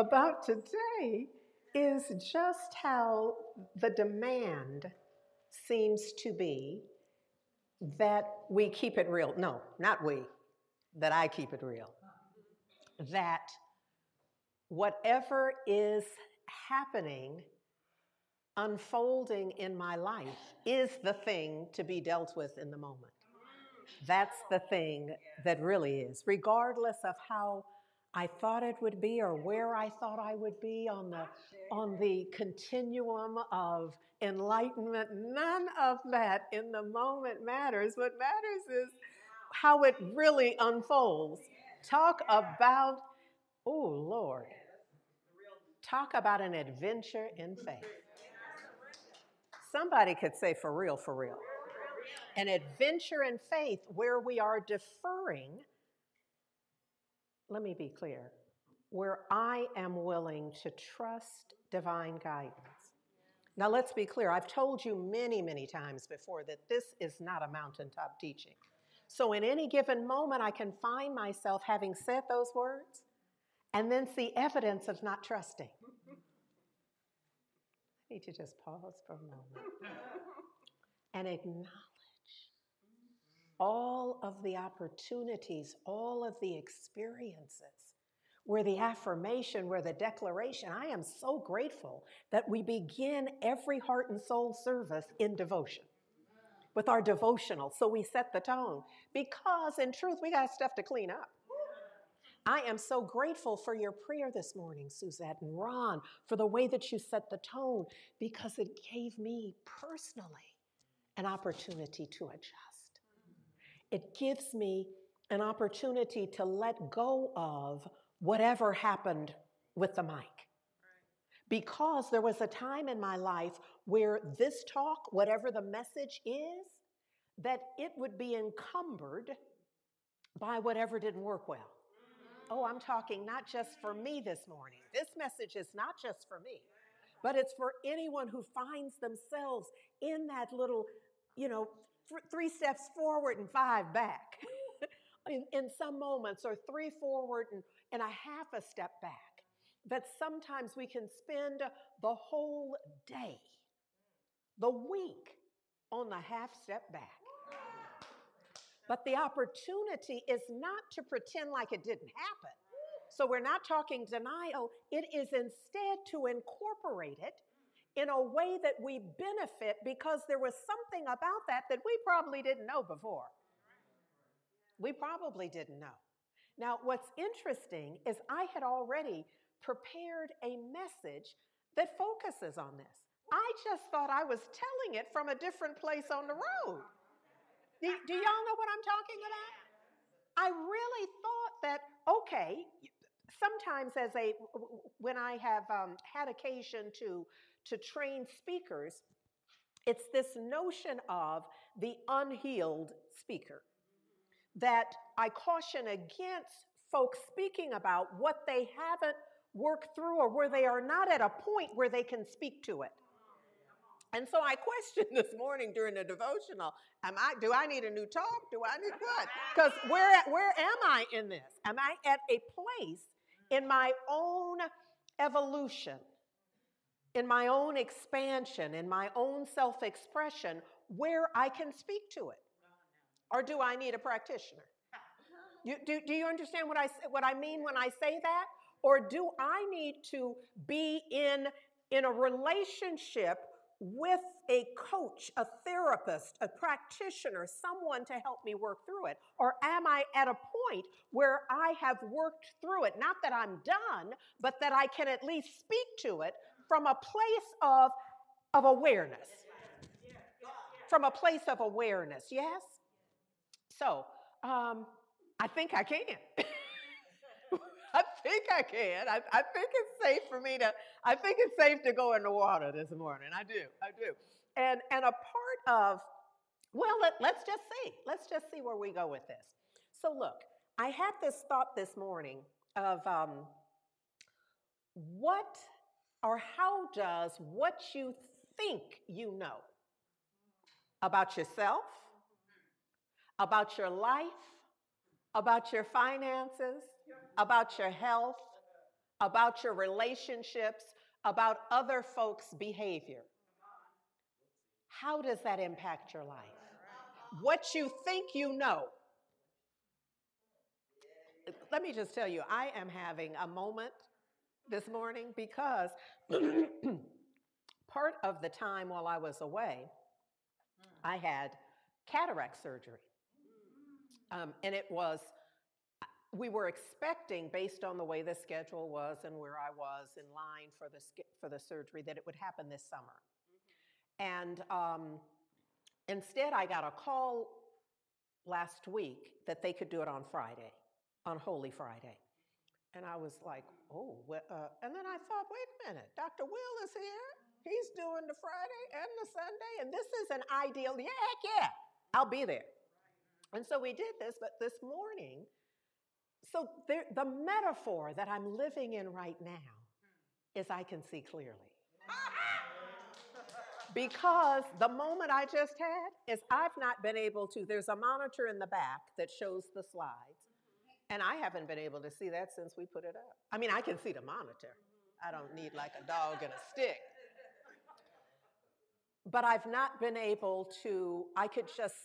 about today is just how the demand seems to be that we keep it real. No, not we, that I keep it real. That whatever is happening, unfolding in my life, is the thing to be dealt with in the moment. That's the thing that really is, regardless of how I thought it would be or where I thought I would be on the on the continuum of enlightenment. None of that in the moment matters. What matters is how it really unfolds. Talk about, oh Lord, talk about an adventure in faith. Somebody could say for real, for real. An adventure in faith where we are deferring let me be clear, where I am willing to trust divine guidance. Now, let's be clear. I've told you many, many times before that this is not a mountaintop teaching. So, in any given moment, I can find myself having said those words and then see evidence of not trusting. I need to just pause for a moment and acknowledge all of the opportunities, all of the experiences, where the affirmation, where the declaration. I am so grateful that we begin every heart and soul service in devotion with our devotional. So we set the tone because, in truth, we got stuff to clean up. I am so grateful for your prayer this morning, Suzette and Ron, for the way that you set the tone because it gave me personally an opportunity to adjust it gives me an opportunity to let go of whatever happened with the mic. Because there was a time in my life where this talk, whatever the message is, that it would be encumbered by whatever didn't work well. Oh, I'm talking not just for me this morning. This message is not just for me, but it's for anyone who finds themselves in that little, you know, three steps forward and five back in, in some moments, or three forward and, and a half a step back. That sometimes we can spend the whole day, the week, on the half step back. But the opportunity is not to pretend like it didn't happen. So we're not talking denial, it is instead to incorporate it in a way that we benefit because there was something about that that we probably didn't know before. We probably didn't know. Now, what's interesting is I had already prepared a message that focuses on this. I just thought I was telling it from a different place on the road. Do, do y'all know what I'm talking about? I really thought that, okay, sometimes as a, when I have um, had occasion to to train speakers, it's this notion of the unhealed speaker. That I caution against folks speaking about what they haven't worked through or where they are not at a point where they can speak to it. And so I questioned this morning during the devotional, am I do I need a new talk? Do I need what? Because where where am I in this? Am I at a place in my own evolution in my own expansion, in my own self expression, where I can speak to it? Or do I need a practitioner? You, do, do you understand what I, what I mean when I say that? Or do I need to be in, in a relationship with a coach, a therapist, a practitioner, someone to help me work through it? Or am I at a point where I have worked through it? Not that I'm done, but that I can at least speak to it from a place of, of awareness. From a place of awareness, yes? So, um, I think I can. I think I can. I, I, think it's safe for me to, I think it's safe to go in the water this morning. I do. I do. And, and a part of, well, let, let's just see. Let's just see where we go with this. So, look, I had this thought this morning of um, what or how does what you think you know about yourself, about your life, about your finances, about your health, about your relationships, about other folks' behavior. How does that impact your life? What you think you know. Let me just tell you, I am having a moment this morning because part of the time while I was away, I had cataract surgery. Um, and it was, we were expecting, based on the way the schedule was and where I was in line for the, for the surgery, that it would happen this summer. And um, instead, I got a call last week that they could do it on Friday, on Holy Friday. And I was like, oh, well, uh, and then I thought, wait a minute, Dr. Will is here. He's doing the Friday and the Sunday, and this is an ideal. Yeah, heck yeah, I'll be there. And so we did this, but this morning, so there, the metaphor that I'm living in right now is I can see clearly. Because the moment I just had is I've not been able to, there's a monitor in the back that shows the slides, and I haven't been able to see that since we put it up. I mean, I can see the monitor. I don't need like a dog and a stick. But I've not been able to, I could just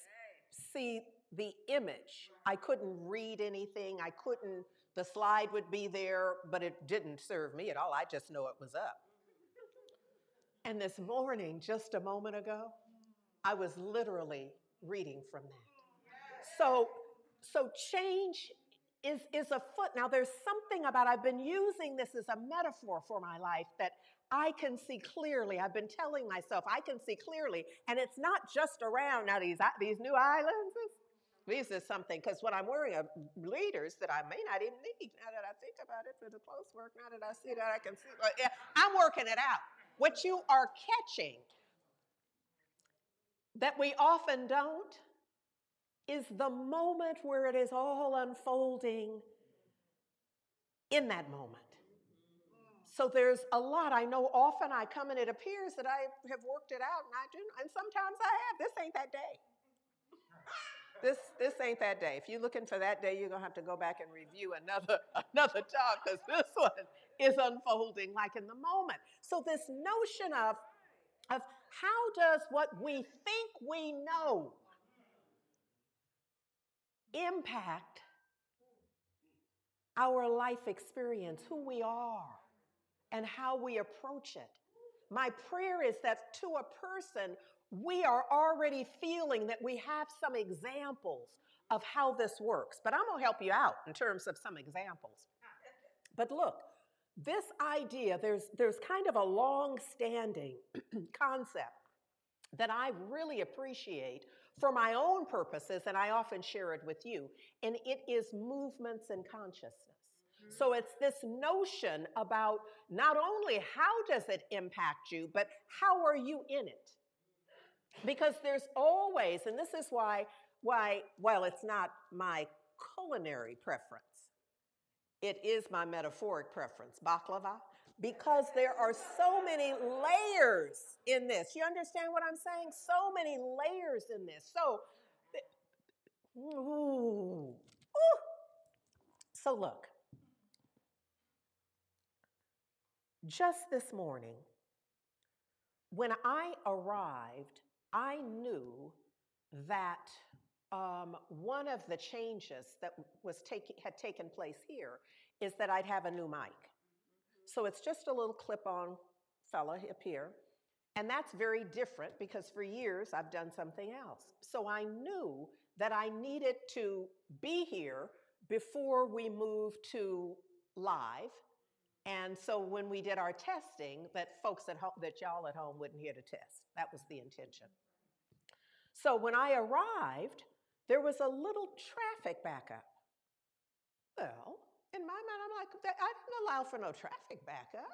see the image. I couldn't read anything. I couldn't, the slide would be there, but it didn't serve me at all. I just know it was up. And this morning, just a moment ago, I was literally reading from that. So, so change is, is a foot. Now, there's something about, I've been using this as a metaphor for my life that I can see clearly. I've been telling myself I can see clearly. And it's not just around now these, these new islands. This is something, because what I'm worrying of leaders that I may not even need now that I think about it for the close work, now that I see that I can see, I'm working it out. What you are catching that we often don't is the moment where it is all unfolding in that moment. So there's a lot. I know often I come and it appears that I have worked it out, and I do, and sometimes I have. This ain't that day. This this ain't that day. If you're looking for that day, you're gonna have to go back and review another another talk because this one is unfolding like in the moment. So this notion of of how does what we think we know impact our life experience, who we are, and how we approach it. My prayer is that to a person, we are already feeling that we have some examples of how this works. But I'm going to help you out in terms of some examples. But look, this idea, there's, there's kind of a long standing concept that I really appreciate for my own purposes, and I often share it with you, and it is movements and consciousness. Mm-hmm. So it's this notion about not only how does it impact you, but how are you in it? Because there's always, and this is why, why, well, it's not my culinary preference. It is my metaphoric preference, baklava, because there are so many layers in this. You understand what I'm saying? So many layers in this. So, ooh, ooh. So look, just this morning, when I arrived I knew that um, one of the changes that was take, had taken place here is that I'd have a new mic. So it's just a little clip-on fella up here. And that's very different because for years I've done something else. So I knew that I needed to be here before we moved to live. And so when we did our testing, that folks at home, that y'all at home wouldn't hear the test. That was the intention. So when I arrived, there was a little traffic backup. Well, in my mind, I'm like, I didn't allow for no traffic backup.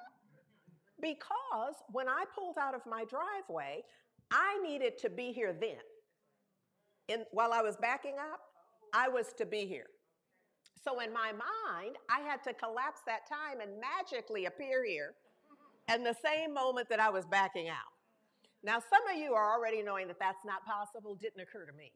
Because when I pulled out of my driveway, I needed to be here then. And while I was backing up, I was to be here. So in my mind, I had to collapse that time and magically appear here in the same moment that I was backing out. Now, some of you are already knowing that that's not possible, didn't occur to me.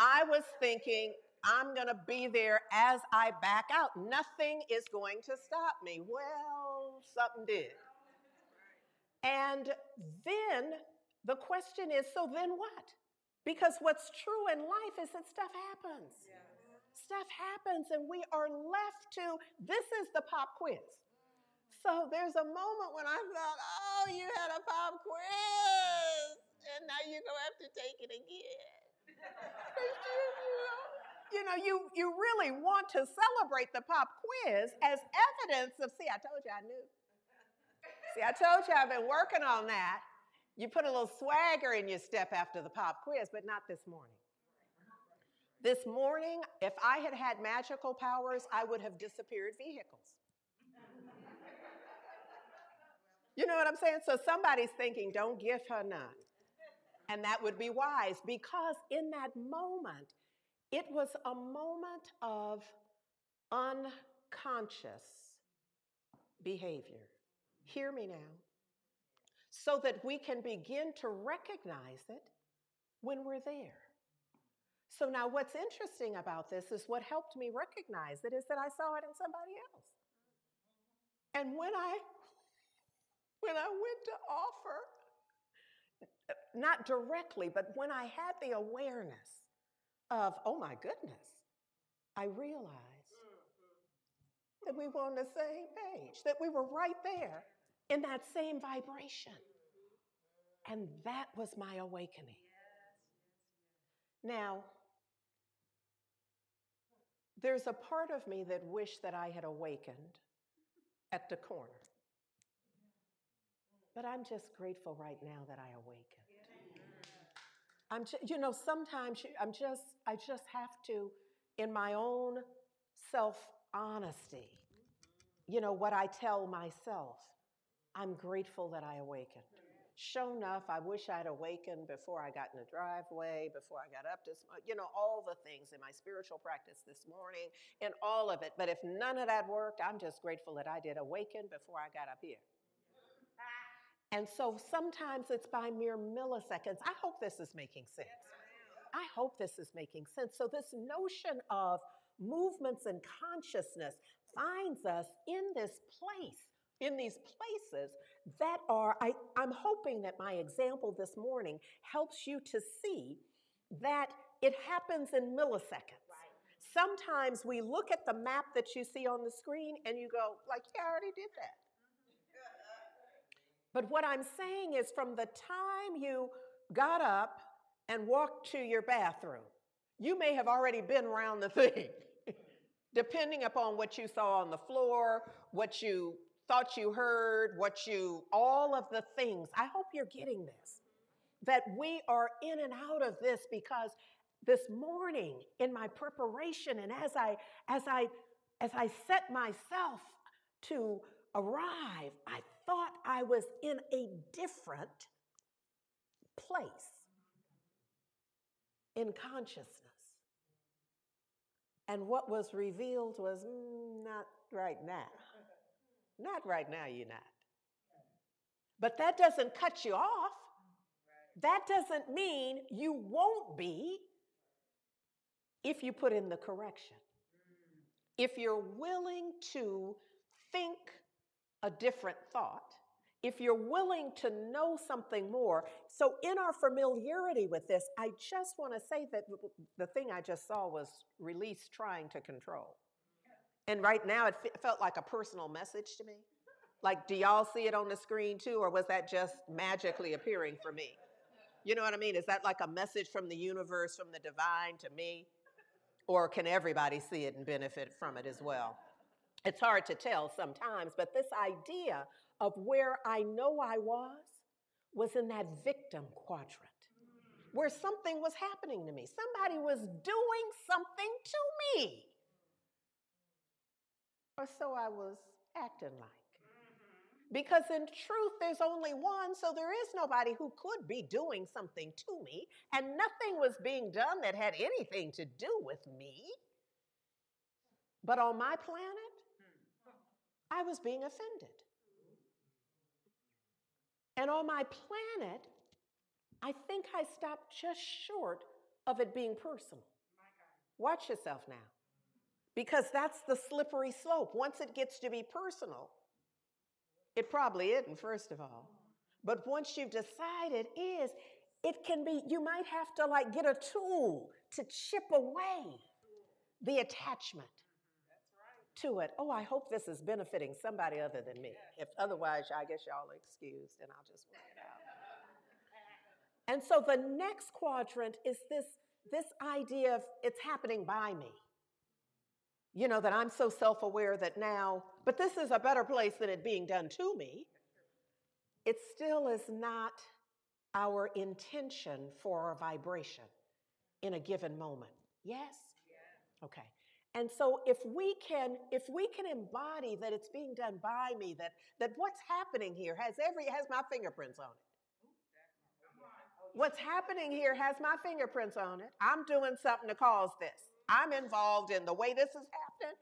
I was thinking, I'm going to be there as I back out. Nothing is going to stop me. Well, something did. And then the question is so then what? Because what's true in life is that stuff happens. Yeah. Stuff happens, and we are left to this is the pop quiz. So there's a moment when I thought, oh, you had a pop quiz, and now you're going to have to take it again. you know, you, you really want to celebrate the pop quiz as evidence of, see, I told you I knew. See, I told you I've been working on that. You put a little swagger in your step after the pop quiz, but not this morning. This morning, if I had had magical powers, I would have disappeared vehicles. You know what I'm saying? So somebody's thinking, don't give her none. And that would be wise because in that moment, it was a moment of unconscious behavior. Hear me now. So that we can begin to recognize it when we're there. So now what's interesting about this is what helped me recognize it is that I saw it in somebody else. And when I when I went to offer, not directly, but when I had the awareness of, oh my goodness, I realized mm-hmm. that we were on the same page, that we were right there in that same vibration. Mm-hmm. And that was my awakening. Now, there's a part of me that wished that I had awakened at the corner. Mm-hmm. But I'm just grateful right now that I awakened. I'm you know, sometimes I'm just, I just have to, in my own self honesty, you know, what I tell myself, I'm grateful that I awakened. Sure enough, I wish I'd awakened before I got in the driveway, before I got up this, you know, all the things in my spiritual practice this morning and all of it. But if none of that worked, I'm just grateful that I did awaken before I got up here. And so sometimes it's by mere milliseconds. I hope this is making sense. I hope this is making sense. So, this notion of movements and consciousness finds us in this place, in these places that are, I, I'm hoping that my example this morning helps you to see that it happens in milliseconds. Sometimes we look at the map that you see on the screen and you go, like, yeah, I already did that. But what I'm saying is from the time you got up and walked to your bathroom, you may have already been around the thing, depending upon what you saw on the floor, what you thought you heard, what you, all of the things. I hope you're getting this. That we are in and out of this because this morning in my preparation and as I as I as I set myself to arrive, I thought I was in a different place in consciousness. And what was revealed was mm, not right now. Not right now, you're not. But that doesn't cut you off. That doesn't mean you won't be if you put in the correction. If you're willing to think a different thought, if you're willing to know something more. So, in our familiarity with this, I just want to say that the thing I just saw was release trying to control. And right now, it felt like a personal message to me. Like, do y'all see it on the screen too, or was that just magically appearing for me? You know what I mean? Is that like a message from the universe, from the divine to me? Or can everybody see it and benefit from it as well? It's hard to tell sometimes, but this idea of where I know I was was in that victim quadrant where something was happening to me. Somebody was doing something to me. Or so I was acting like. Mm-hmm. Because in truth, there's only one, so there is nobody who could be doing something to me, and nothing was being done that had anything to do with me. But on my planet, I was being offended. And on my planet, I think I stopped just short of it being personal. Watch yourself now. Because that's the slippery slope. Once it gets to be personal, it probably isn't, first of all. But once you've decided is, it can be, you might have to like get a tool to chip away the attachment to it. Oh, I hope this is benefiting somebody other than me. If otherwise, I guess y'all are excused and I'll just work it out. And so the next quadrant is this, this idea of it's happening by me. You know, that I'm so self aware that now, but this is a better place than it being done to me. It still is not our intention for a vibration in a given moment. Yes? Okay. And so if we can if we can embody that it's being done by me that that what's happening here has every has my fingerprints on it. What's happening here has my fingerprints on it. I'm doing something to cause this. I'm involved in the way this is happening.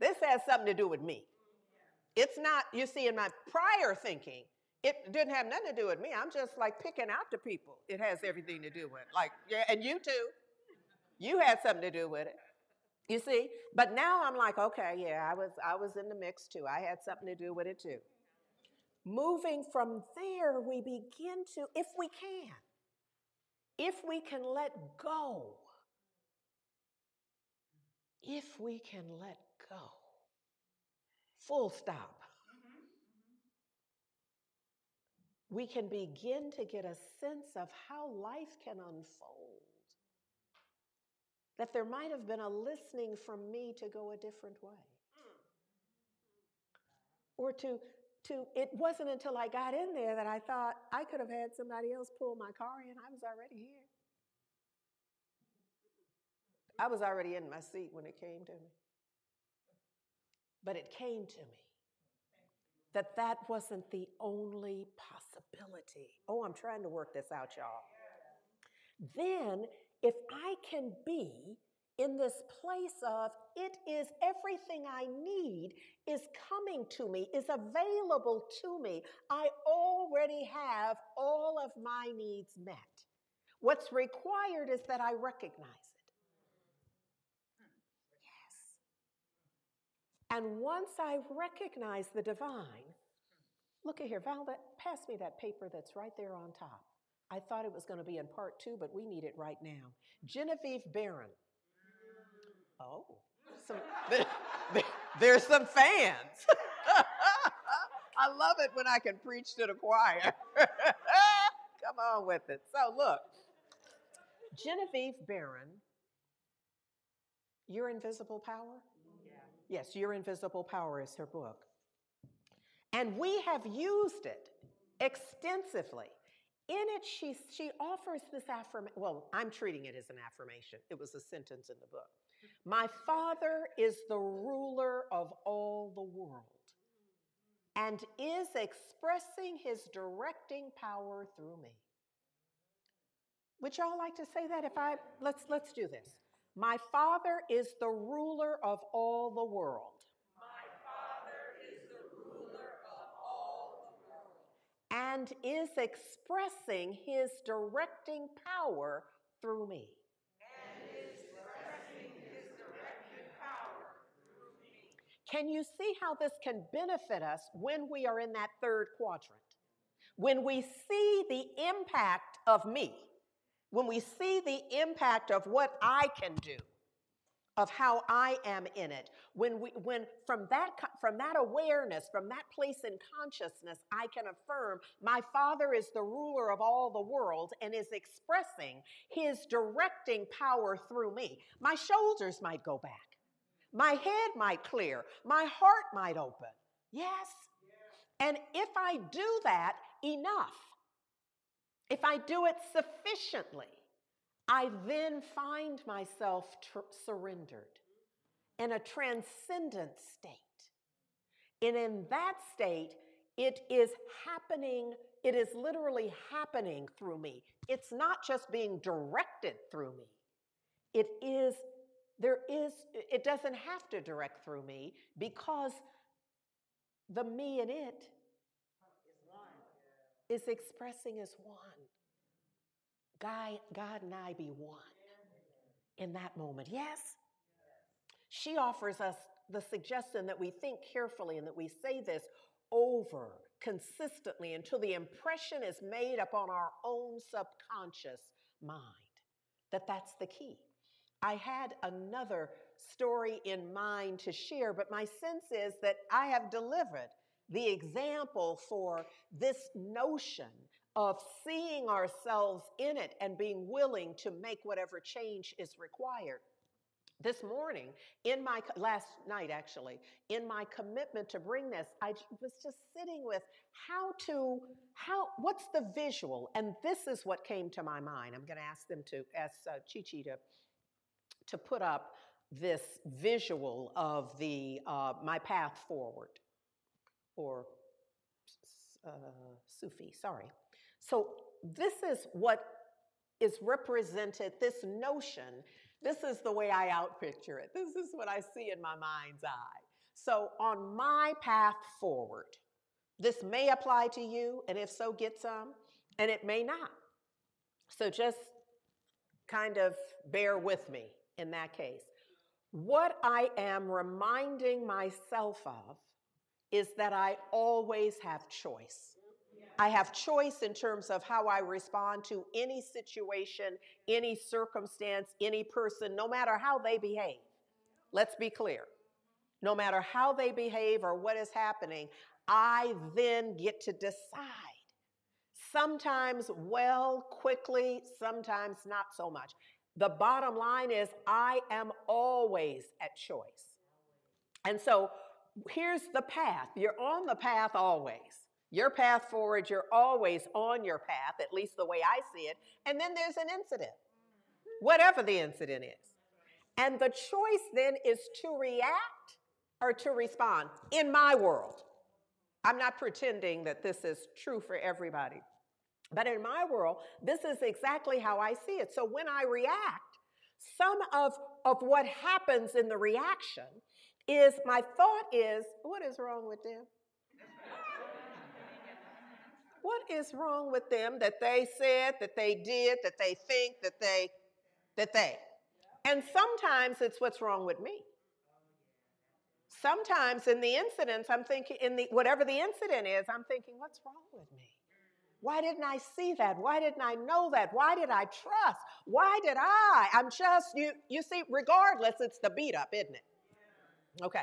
This has something to do with me. It's not, you see, in my prior thinking, it didn't have nothing to do with me. I'm just like picking out the people. It has everything to do with. Like, yeah, and you too. You had something to do with it. You see? But now I'm like, okay, yeah, I was I was in the mix too. I had something to do with it too. Moving from there, we begin to, if we can, if we can let go, if we can let go, full stop, we can begin to get a sense of how life can unfold that there might have been a listening from me to go a different way. Mm. Or to, to, it wasn't until I got in there that I thought I could have had somebody else pull my car in. I was already here. I was already in my seat when it came to me. But it came to me that that wasn't the only possibility. Oh, I'm trying to work this out, y'all. Then if I can be in this place of it is everything I need is coming to me, is available to me, I already have all of my needs met. What's required is that I recognize it. Yes. And once I recognize the divine, look at here, Val, that, pass me that paper that's right there on top. I thought it was going to be in part two, but we need it right now. Genevieve Behrend. Oh, some, there's some fans. I love it when I can preach to the choir. Come on with it. So, look, Genevieve Behrend, Your Invisible Power? Yeah. Yes, Your Invisible Power is her book. And we have used it extensively in it, she, she offers this affirmation. Well, I'm treating it as an affirmation. It was a sentence in the book. My Father is the ruler of all the world and is expressing his directing power through me. Would y'all like to say that? If I let's let's do this. My Father is the ruler of all the world and is expressing his directing power through me. Can you see how this can benefit us when we are in that third quadrant? When we see the impact of me, when we see the impact of what I can do, of how I am in it. When we when from that from that awareness, from that place in consciousness, I can affirm my Father is the ruler of all the world and is expressing his directing power through me. My shoulders might go back. My head might clear. My heart might open. Yes. And if I do that enough, if I do it sufficiently, I then find myself tr- surrendered in a transcendent state. And in that state, it is happening, it is literally happening through me. It's not just being directed through me. It is, there is, it doesn't have to direct through me because the me and it is expressing as one. God, God and I be one. in that moment. Yes? She offers us the suggestion that we think carefully and that we say this over consistently until the impression is made upon our own subconscious mind that that's the key. I had another story in mind to share, but my sense is that I have delivered the example for this notion of seeing ourselves in it and being willing to make whatever change is required. This morning, in my last night actually, in my commitment to bring this, I was just sitting with how to how what's the visual, and this is what came to my mind. I'm going to ask them to ask uh, Chi Chi to to put up this visual of the uh, my path forward, or uh, Sufi. Sorry. So this is what is represented. This notion. This is the way I outpicture it. This is what I see in my mind's eye. So on my path forward, this may apply to you, and if so, get some, and it may not. So just kind of bear with me in that case. What I am reminding myself of is that I always have choice. I have choice in terms of how I respond to any situation, any circumstance, any person, no matter how they behave. Let's be clear. No matter how they behave or what is happening, I then get to decide. Sometimes well, quickly, sometimes not so much. The bottom line is, I am always at choice. And so here's the path. You're on the path always. Your path forward, you're always on your path, at least the way I see it. And then there's an incident, mm-hmm. whatever the incident is. And the choice then is to react or to respond in my world. I'm not pretending that this is true for everybody. But in my world, this is exactly how I see it. So when I react, some of, of what happens in the reaction is my thought is, what is wrong with them? What is wrong with them that they said, that they did, that they think, that they, that they? And sometimes it's what's wrong with me. Sometimes in the incidents, I'm thinking, in the whatever the incident is, I'm thinking, what's wrong with me? Why didn't I see that? Why didn't I know that? Why did I trust? Why did I? I'm just, you, you see, regardless, it's the beat up, isn't it? Okay.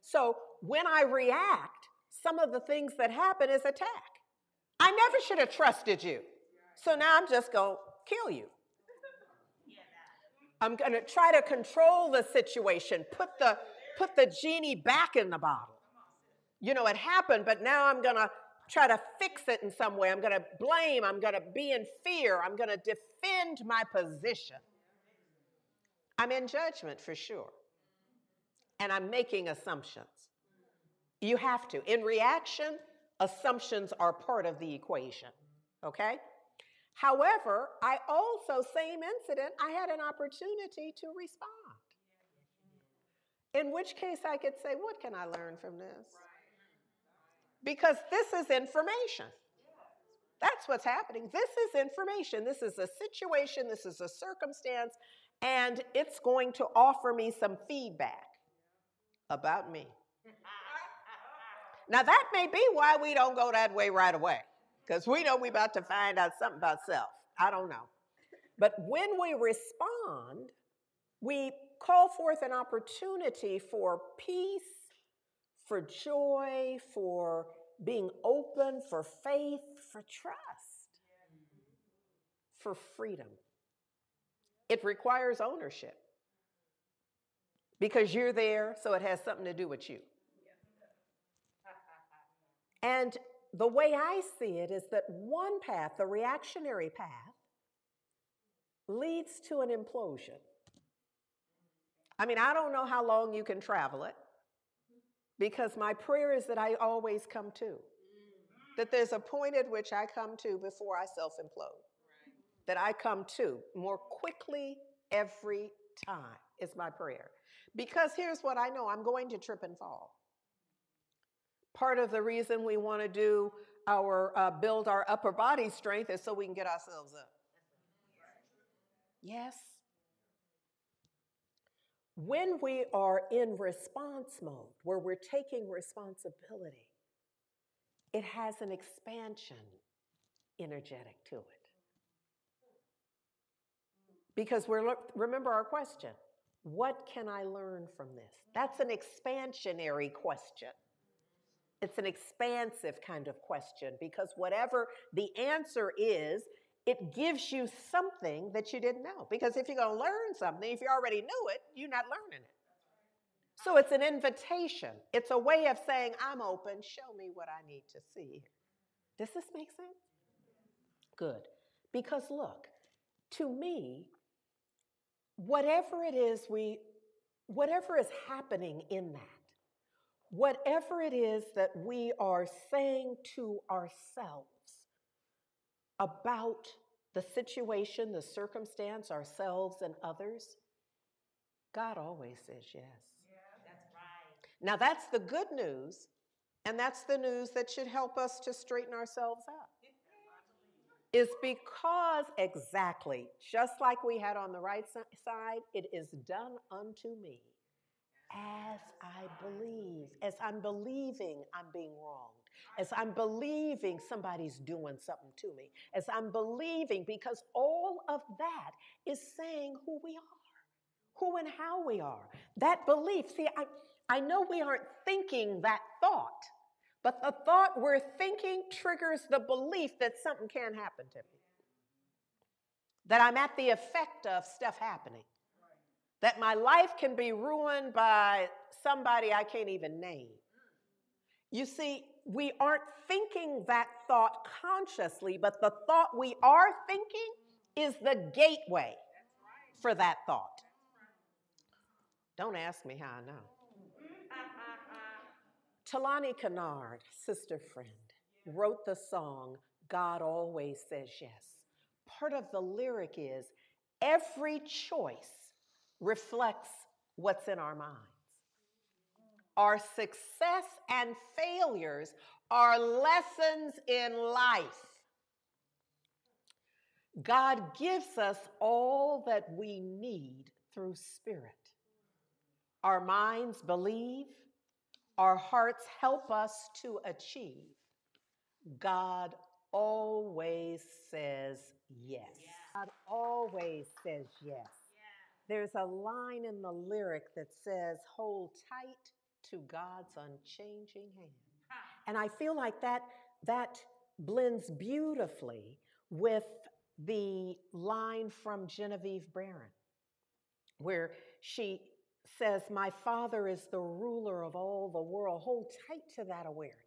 So when I react, some of the things that happen is attack. I never should have trusted you. So now I'm just going to kill you. I'm going to try to control the situation, put the put the genie back in the bottle. You know, it happened, but now I'm going to try to fix it in some way. I'm going to blame. I'm going to be in fear. I'm going to defend my position. I'm in judgment for sure. And I'm making assumptions. You have to. In reaction, assumptions are part of the equation. Okay? However, I also, same incident, I had an opportunity to respond. In which case I could say, What can I learn from this? because this is information. That's what's happening. This is information. This is a situation, this is a circumstance, and it's going to offer me some feedback about me. Now, that may be why we don't go that way right away, because we know we're about to find out something about self. I don't know. But when we respond, we call forth an opportunity for peace for joy, for being open, for faith, for trust, for freedom. It requires ownership because you're there, so it has something to do with you. And the way I see it is that one path, the reactionary path, leads to an implosion. I mean, I don't know how long you can travel it because my prayer is that I always come to. That there's a point at which I come to before I self implode. That I come to more quickly every time is my prayer. Because here's what I know I'm going to trip and fall. Part of the reason we want to do our uh, build our upper body strength is so we can get ourselves up. Yes. when we are in response mode, where we're taking responsibility, it has an expansion energetic to it. Because we're remember our question, what can I learn from this? That's an expansionary question. It's an expansive kind of question because whatever the answer is, it gives you something that you didn't know. Because if you're going to learn something, if you already knew it, you're not learning it. So it's an invitation. It's a way of saying, I'm open, show me what I need to see. Does this make sense? Good. Because look, to me, whatever it is we, whatever is happening in that, whatever it is that we are saying to ourselves about the situation, the circumstance, ourselves, and others, God always says yes. that's right. Now, that's the good news, and that's the news that should help us to straighten ourselves up. Is because exactly, just like we had on the right side, it is done unto me as I believe. As I'm believing I'm being wronged. As I'm believing somebody's doing something to me. As I'm believing, because all of that is saying who we are, who and how we are. That belief. See, I, I know we aren't thinking that thought, but the thought we're thinking triggers the belief that something can happen to me. That I'm at the effect of stuff happening that my life can be ruined by somebody I can't even name. You see, we aren't thinking that thought consciously, but the thought we are thinking is the gateway for that thought. Don't ask me how I know. Talani Kennard, sister friend, wrote the song, God Always Says Yes. Part of the lyric is every choice reflects what's in our minds. Our success and failures are lessons in life. God gives us all that we need through spirit. Our minds believe, our hearts help us to achieve. God always says yes. God always says yes. There's a line in the lyric that says, Hold tight to God's unchanging hand. And I feel like that, that blends beautifully with the line from Genevieve Behrend, where she says, My Father is the ruler of all the world. Hold tight to that awareness.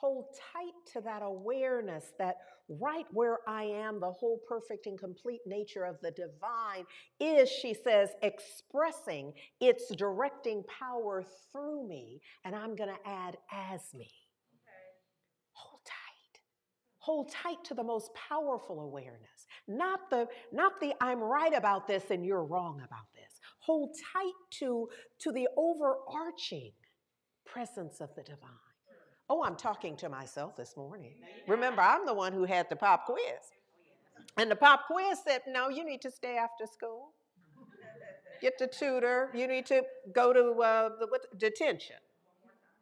Hold tight to that awareness that right where I am, the whole perfect and complete nature of the divine is, she says, expressing its directing power through me, and I'm going to add as me. Hold tight. Hold tight to the most powerful awareness, not the, not the I'm right about this and you're wrong about this. Hold tight to, to the overarching presence of the divine. Oh, I'm talking to myself this morning. Remember, I'm the one who had the pop quiz. And the pop quiz said, no, you need to stay after school. Get the tutor. You need to go to uh, the what, detention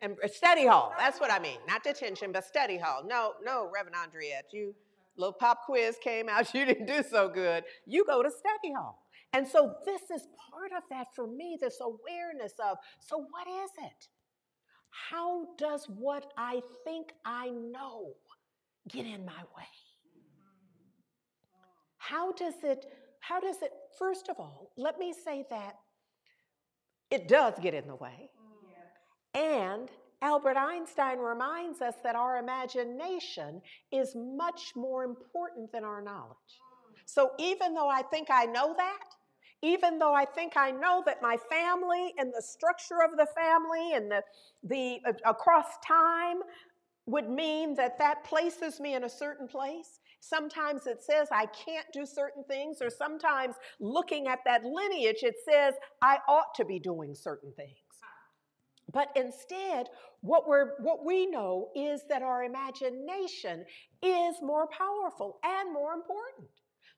and uh, study hall. That's what I mean. Not detention, but study hall. No, no, Reverend Andriette, you little pop quiz came out. You didn't do so good. You go to study hall. And so this is part of that for me. This awareness of. So what is it? How does what I think I know get in my way? How does it, how does it, first of all, let me say that it does get in the way. And Albert Einstein reminds us that our imagination is much more important than our knowledge. So even though I think I know that, even though I think I know that my family and the structure of the family and the, the uh, across time would mean that that places me in a certain place. Sometimes it says I can't do certain things, or sometimes looking at that lineage, it says I ought to be doing certain things. But instead, what, we're, what we know is that our imagination is more powerful and more important.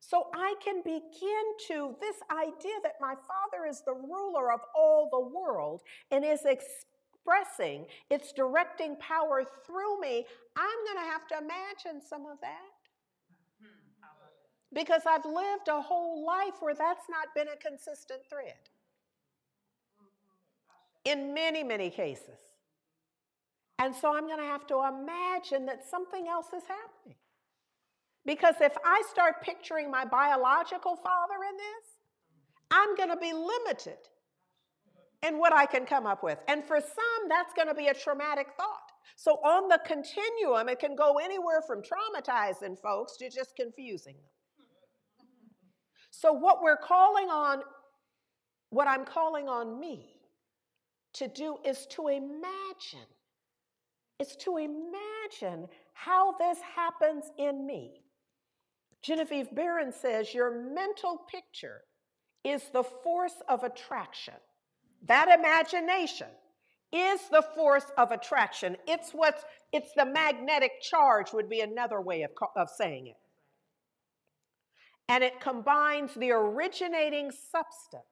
So I can begin to, this idea that my Father is the ruler of all the world and is expressing, it's directing power through me, I'm going to have to imagine some of that. Because I've lived a whole life where that's not been a consistent thread. In many, many cases. And so I'm going to have to imagine that something else is happening. Because if I start picturing my biological father in this, I'm going to be limited in what I can come up with. And for some, that's going to be a traumatic thought. So on the continuum, it can go anywhere from traumatizing folks to just confusing them. So, what we're calling on, what I'm calling on me to do is to imagine, is to imagine how this happens in me. Genevieve Behrend says your mental picture is the force of attraction. That imagination is the force of attraction. It's what's it's the magnetic charge would be another way of, of saying it. And it combines the originating substance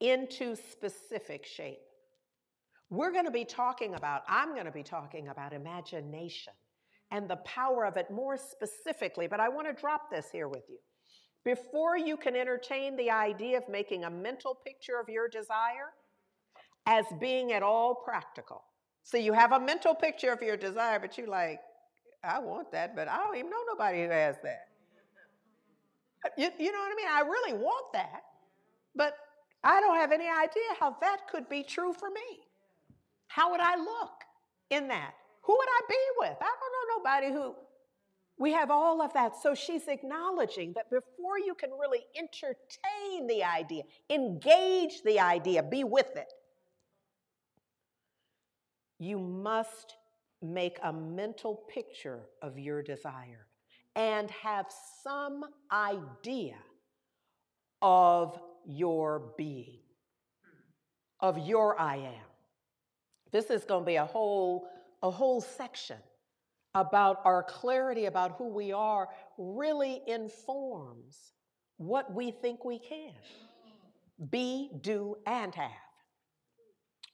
into specific shape. We're going to be talking about, I'm going to be talking about imagination and the power of it more specifically, but I want to drop this here with you. Before you can entertain the idea of making a mental picture of your desire as being at all practical. So you have a mental picture of your desire, but you're like, I want that, but I don't even know nobody who has that. You, you know what I mean? I really want that, but I don't have any idea how that could be true for me. How would I look in that? Who would I be with? I don't nobody who we have all of that. So she's acknowledging that before you can really entertain the idea, engage the idea, be with it, you must make a mental picture of your desire and have some idea of your being, of your I am. This is going to be a whole, a whole section about our clarity about who we are really informs what we think we can be, do, and have.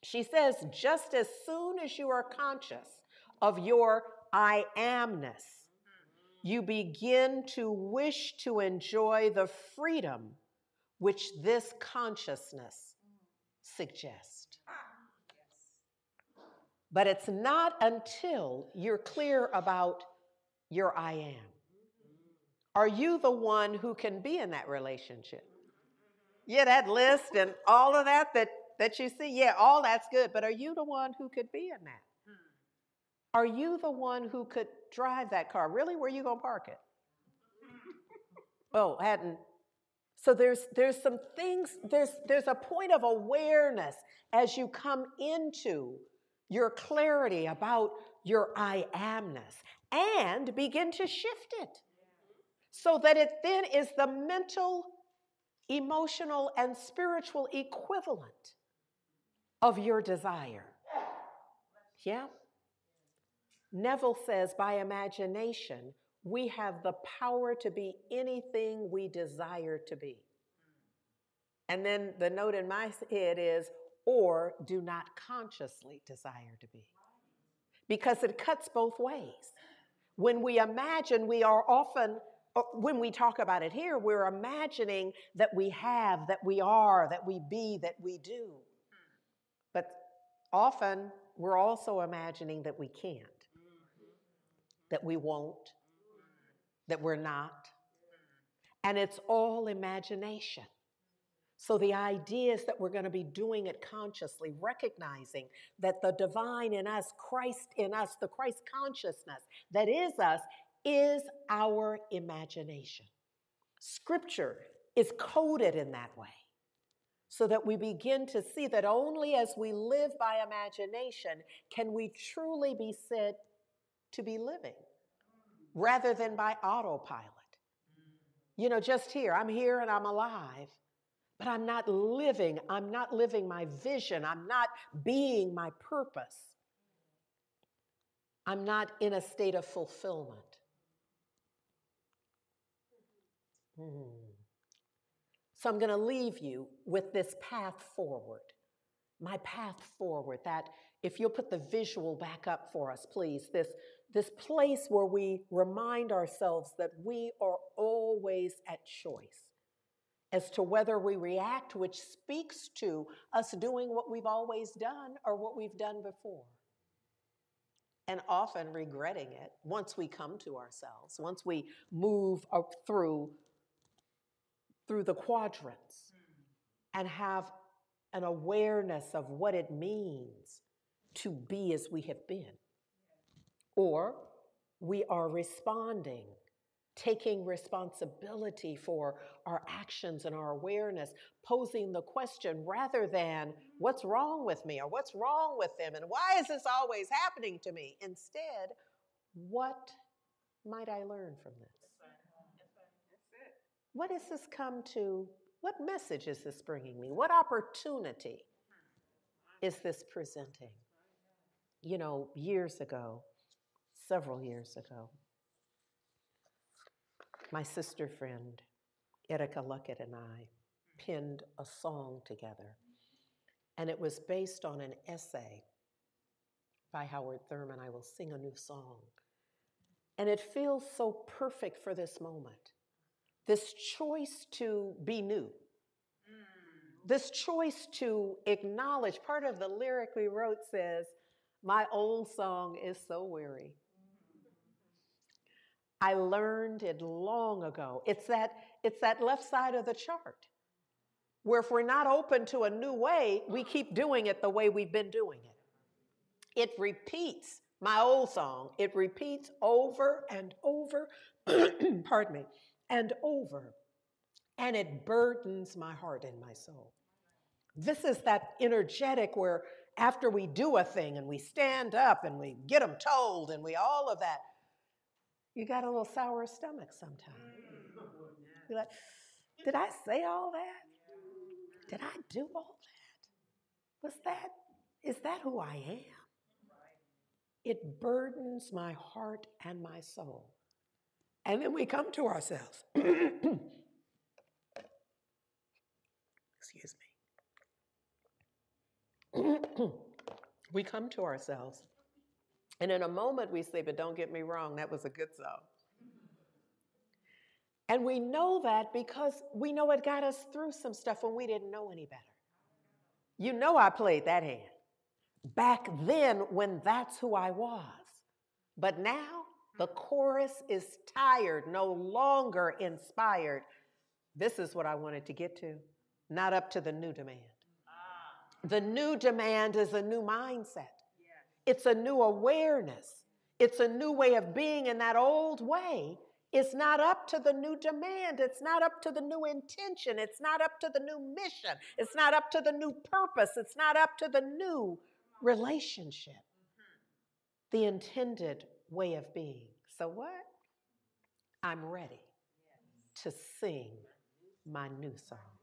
She says, just as soon as you are conscious of your I amness, you begin to wish to enjoy the freedom which this consciousness suggests. But it's not until you're clear about your I am. Are you the one who can be in that relationship? Yeah, that list and all of that that, that you see, yeah, all that's good. But are you the one who could be in that? Are you the one who could drive that car? Really? Where you gonna park it? Oh, hadn't. So there's there's some things, there's there's a point of awareness as you come into your clarity about your I amness and begin to shift it so that it then is the mental, emotional, and spiritual equivalent of your desire. Yeah? Neville says by imagination, we have the power to be anything we desire to be. And then the note in my head is or do not consciously desire to be. Because it cuts both ways. When we imagine, we are often, uh, when we talk about it here, we're imagining that we have, that we are, that we be, that we do. But often we're also imagining that we can't, that we won't, that we're not. And it's all imagination. So, the idea is that we're going to be doing it consciously, recognizing that the divine in us, Christ in us, the Christ consciousness that is us, is our imagination. Scripture is coded in that way so that we begin to see that only as we live by imagination can we truly be said to be living rather than by autopilot. You know, just here, I'm here and I'm alive but I'm not living. I'm not living my vision. I'm not being my purpose. I'm not in a state of fulfillment. Hmm. So I'm going to leave you with this path forward. My path forward. That, if you'll put the visual back up for us, please, this, this place where we remind ourselves that we are always at choice as to whether we react, which speaks to us doing what we've always done or what we've done before. And often regretting it once we come to ourselves, once we move up through through the quadrants hmm. and have an awareness of what it means to be as we have been. Or we are responding, taking responsibility for our actions and our awareness, posing the question rather than what's wrong with me or what's wrong with them and why is this always happening to me? Instead, what might I learn from this? What has this come to? What message is this bringing me? What opportunity is this presenting? You know, years ago, several years ago, my sister friend, Erika Luckett, and I pinned a song together. And it was based on an essay by Howard Thurman, I Will Sing a New Song. And it feels so perfect for this moment this choice to be new, hmm. this choice to acknowledge. Part of the lyric we wrote says, My old song is so weary. I learned it long ago. It's that, it's that left side of the chart where if we're not open to a new way, we keep doing it the way we've been doing it. It repeats my old song, it repeats over and over, pardon me, and over, and it burdens my heart and my soul. This is that energetic where after we do a thing and we stand up and we get them told and we all of that, you got a little sour stomach sometimes. You're mm. like, did I say all that? Did I do all that? Was that, is that who I am? It burdens my heart and my soul. And then we come to ourselves. Excuse me. we come to ourselves. And in a moment we say, but don't get me wrong, that was a good song. And we know that because we know it got us through some stuff when we didn't know any better. You know, I played that hand back then when that's who I was. But now the chorus is tired, no longer inspired. This is what I wanted to get to, not up to the new demand. Ah. The new demand is a new mindset, it's a new awareness, it's a new way of being, and that old way is not up to the new demand. It's not up to the new intention. It's not up to the new mission. It's not up to the new purpose. It's not up to the new relationship. The intended way of being. So, what? I'm ready to sing my new song.